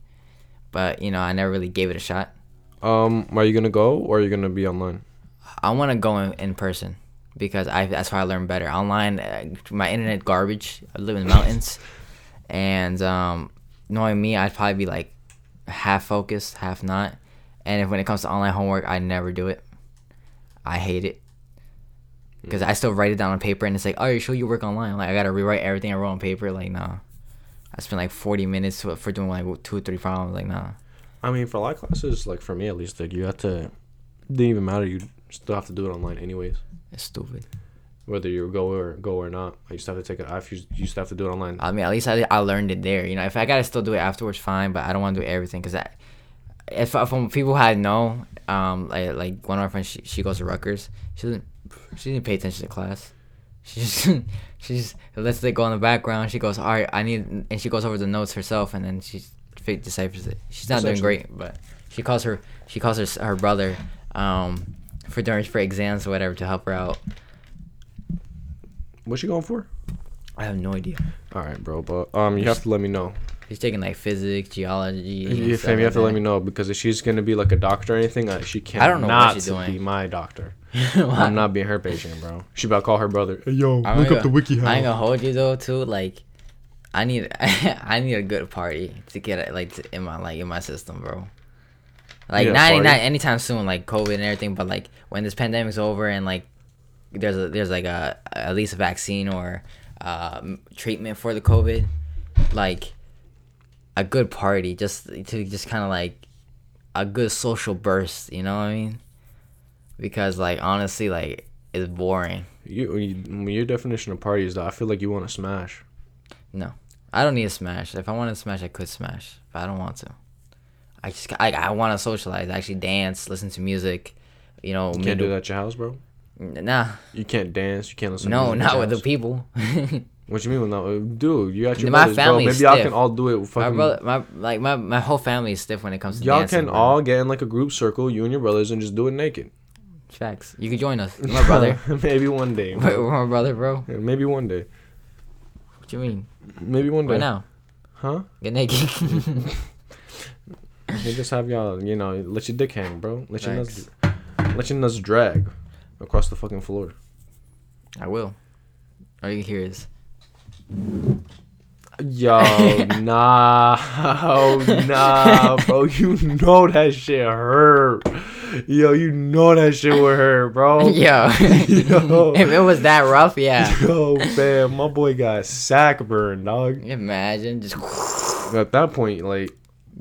but you know I never really gave it a shot.
Um, are you gonna go or are you gonna be online?
I want to go in, in person because I that's how I learn better. Online, uh, my internet garbage. I live in the mountains, and um, knowing me, I'd probably be like half focused, half not. And if when it comes to online homework, I never do it. I hate it because I still write it down on paper, and it's like, oh, you sure you work online. Like I gotta rewrite everything I wrote on paper. Like nah, I spent like forty minutes for doing like two or three problems. Like nah.
I mean, for a lot of classes, like for me at least, like you have to. Didn't even matter. You still have to do it online anyways,
It's stupid.
whether you go or go or not. I used to have to take it. I used you to have to do it online.
I mean, at least I, I learned it there. You know, if I gotta still do it afterwards, fine. But I don't want to do everything because I, if from people I know, um, like like one of my friends, she, she goes to Rutgers. She doesn't she didn't pay attention to class. She just [LAUGHS] she just lets it go in the background. She goes, all right, I need, and she goes over the notes herself, and then she deciphers it. She's not doing
Essentially.
great, but she calls her she calls her her brother, um, for during for exams or whatever to help her out.
What's she going for?
I have no idea.
All right, bro. But um, you have to let me know.
She's taking like physics, geology. and
Yeah,
stuff
fam, you have to
like
let me know because if she's gonna be like a doctor or anything, uh, she can't.
I don't know what she's
to
doing.
be my doctor. [LAUGHS] I'm not being her patient, bro. She about to call her brother. Hey, yo,
I
look
ain't
up the
gonna-
wiki.
I ain't gonna hold you though too. Like, I need [LAUGHS] I need a good party to get it like to, in my like in my system, bro. Like not any- not anytime soon, like COVID and everything, but like when this pandemic's over and like there's a there's like a at least a vaccine or uh, treatment for the COVID, like a good party just to just kind of like a good social burst, you know what I mean? Because like honestly, like it's boring.
You, you, your definition of party is that I feel like you want to smash.
No, I don't need to smash. If I wanted to smash, I could smash, but I don't want to. I just I, I want to socialize, actually dance, listen to music. You know,
You can't do that at your house, bro.
Nah,
You can't dance. You can't listen. to
no, not with the people. [LAUGHS]
What you mean no? Uh, dude, you got your
My
brothers, bro. Maybe y'all
stiff.
can all do it. With
my
fucking,
brother, my like my my whole family is stiff when it comes to
y'all
dancing.
can
bro.
all get in like a group circle, you and your brothers, and just do it naked.
facts. You could join us. You're [LAUGHS] my brother. [LAUGHS]
Maybe one day. [LAUGHS]
We're we're my brother, bro.
Yeah, Maybe one day.
What you mean?
Maybe one day.
Right now,
Huh?
get naked.
They just have y'all, you know, let your dick hang, bro. Let your nuts, let your nuts drag across the fucking floor.
I will. All you hear is
Yo, [LAUGHS] nah, oh, [LAUGHS] nah, bro. You know that shit hurt. Yo, you know that shit would hurt, bro. [LAUGHS]
yo.
Yo.
if it was that rough, yeah.
Yo, man, my boy got sack burned, dog.
Imagine just.
At that point, like,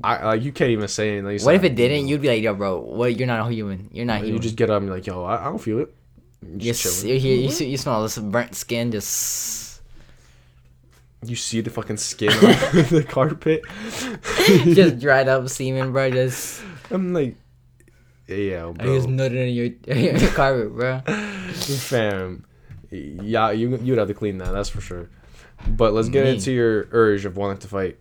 I like you can't even say anything. Like,
What if it didn't? You'd be like, yo, bro, what? You're not a human. You're not
You
human.
just get up and be like, yo, I, I don't feel it. You
You, you, you, you smell this burnt skin just.
You see the fucking skin on [LAUGHS] the carpet. [LAUGHS]
just dried up semen, bro. Just.
I'm like, yeah, bro.
I
bro.
just nutted in your, [LAUGHS] your carpet, bro.
Fam, yeah, you you'd have to clean that. That's for sure. But let's get
Me.
into your urge of wanting to fight.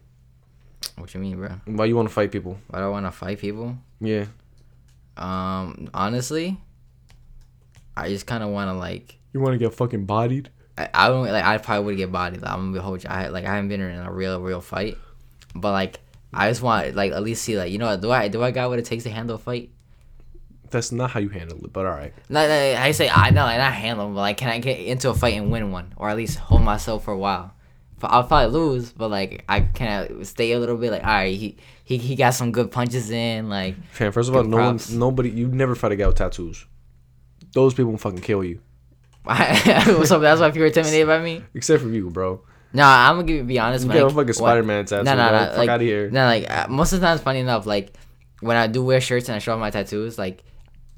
What you mean, bro?
Why you want to fight people?
Why do I want to fight people?
Yeah,
Um, honestly, I just kind of want to like.
you want to get fucking bodied.
I, I don't like. I probably would get bodied. Like, I'm gonna be whole. I like. I haven't been in a real, real fight, but like, I just want like at least see like you know what, do I do I got what it takes to handle a fight?
That's not how you handle it, but all right.
Not, not- I say I know like not handle, but like can I get into a fight and win one, or at least hold myself for a while? I'll probably lose, but like I can I stay a little bit. Like all right, he he, he got some good punches in. Like
Fam, first of all, no one, nobody, you never fight a guy with tattoos. Those people will fucking kill you. [LAUGHS]
so that's why people are intimidated by me.
Except for you, bro.
No, I'm gonna give, be honest.
You got
I-
a fucking Spider Man tattoo.
No, no,
bro.
no.
Fuck
like,
out of here.
No, like uh, most of the times, funny enough, like when I do wear shirts and I show off my tattoos, like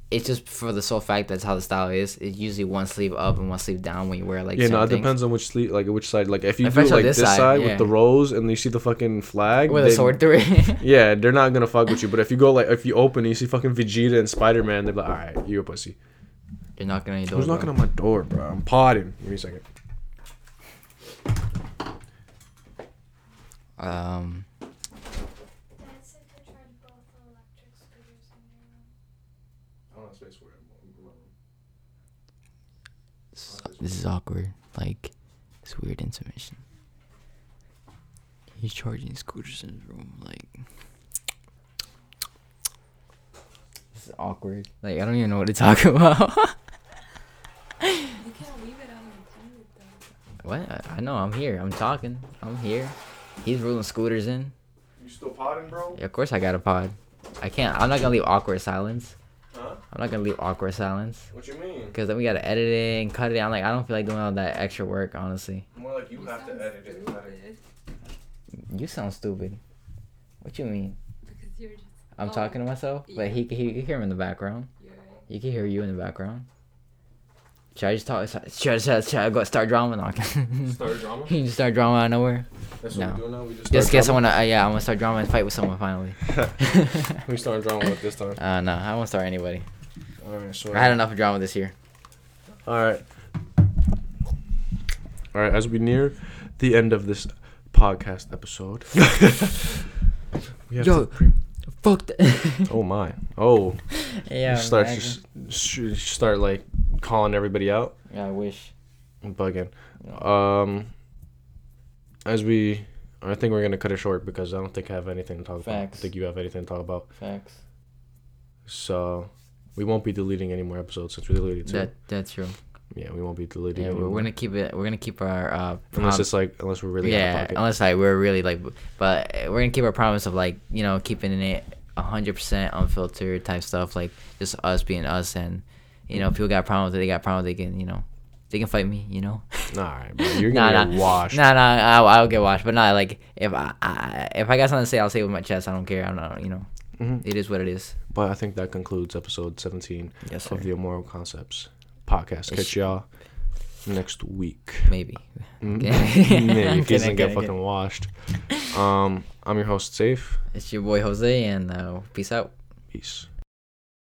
it's just for the sole fact that's how the style is. It's usually one sleeve up and one sleeve down when you wear like.
yeah, no, it
things.
depends on which sleeve, like which side. Like if you
If
do like
this side,
side,
yeah.
with the rose and you see the fucking flag,
with a sword through it. [LAUGHS]
Yeah, they're not gonna fuck with you. [LAUGHS] But if you go like if you open and you see fucking Vegeta and Spider Man, they're like, all right, you're a pussy.
You're knocking on your door.
Who's
bro.
knocking on my door, bro? I'm potting. Give me a second.
Um,
Dad said to try both electric scooters in your room.
this, this is awkward. Like, it's weird intermission. He's charging scooters in his room. Like, this is awkward. Like, I don't even know what to talk [LAUGHS] about.
You can't leave it unattended though.
What? I, I know. I'm here. I'm talking. I'm here. He's ruling scooters in.
You still potting, bro?
Yeah, of course I got a pod. I can't. I'm not gonna leave awkward silence.
Huh?
I'm not gonna leave awkward silence.
What you mean?
Cause then we gotta edit it and cut it. I'm like, I don't feel like doing all that extra work, honestly.
More like you have to edit it.
You sound stupid. What you mean?
Because you're just
I'm
Oh,
talking to myself, but he he can hear him in the background.
You're.
He can hear you in the background. Should I just talk? Should I, should I, should I go start drama? No. [LAUGHS]
Start drama. [LAUGHS]
you just start drama out of nowhere.
That's
No.
what we're doing now. We just
Just
start
guess I
drama?
wanna. Uh, yeah, I'm gonna start drama and fight with someone finally. [LAUGHS]
We start drama with this time.
uh, no, I won't start anybody.
All right. So.
I had enough of drama this year.
All right. All right. As we near the end of this podcast episode, we have
Yo.
to pre-
Fuck that.
oh my. Oh.
yeah.
you start just sh- start like calling everybody out.
yeah, I wish.
I'm bugging. Um. As we, I think we're gonna cut it short because I don't think I have anything to talk about. I
Facts.
think you have anything to talk about.
Facts.
So, we won't be deleting any more episodes since we deleted two.
That that's true.
yeah, we won't be deleting.
Yeah,
any
we're, gonna keep it. We're gonna keep our uh.
unless it's like unless we're really
yeah, unless like we're really like, but we're gonna keep our promise of like you know keeping it hundred percent unfiltered type stuff, like just us being us, and you know if people got problems, they got problems, they can you know they can fight me, you know.
All right, bro. You're [LAUGHS]
Nah,
gonna get
nah.
washed.
Nah, nah, I'll, I'll get washed, but not like if I, I if I got something to say, I'll say it with my chest. I don't care. I'm not, you know,
Mhm.
it is what it is.
But I think that concludes episode 17
Yes,
of the Immoral Concepts podcast.
It's-
Catch y'all next week.
Maybe.
Mm.
Okay. [LAUGHS]
Maybe [LAUGHS]
I'm
in case I get fucking washed. Um, I'm your host, Safe.
It's your boy Jose, and uh, peace out.
Peace.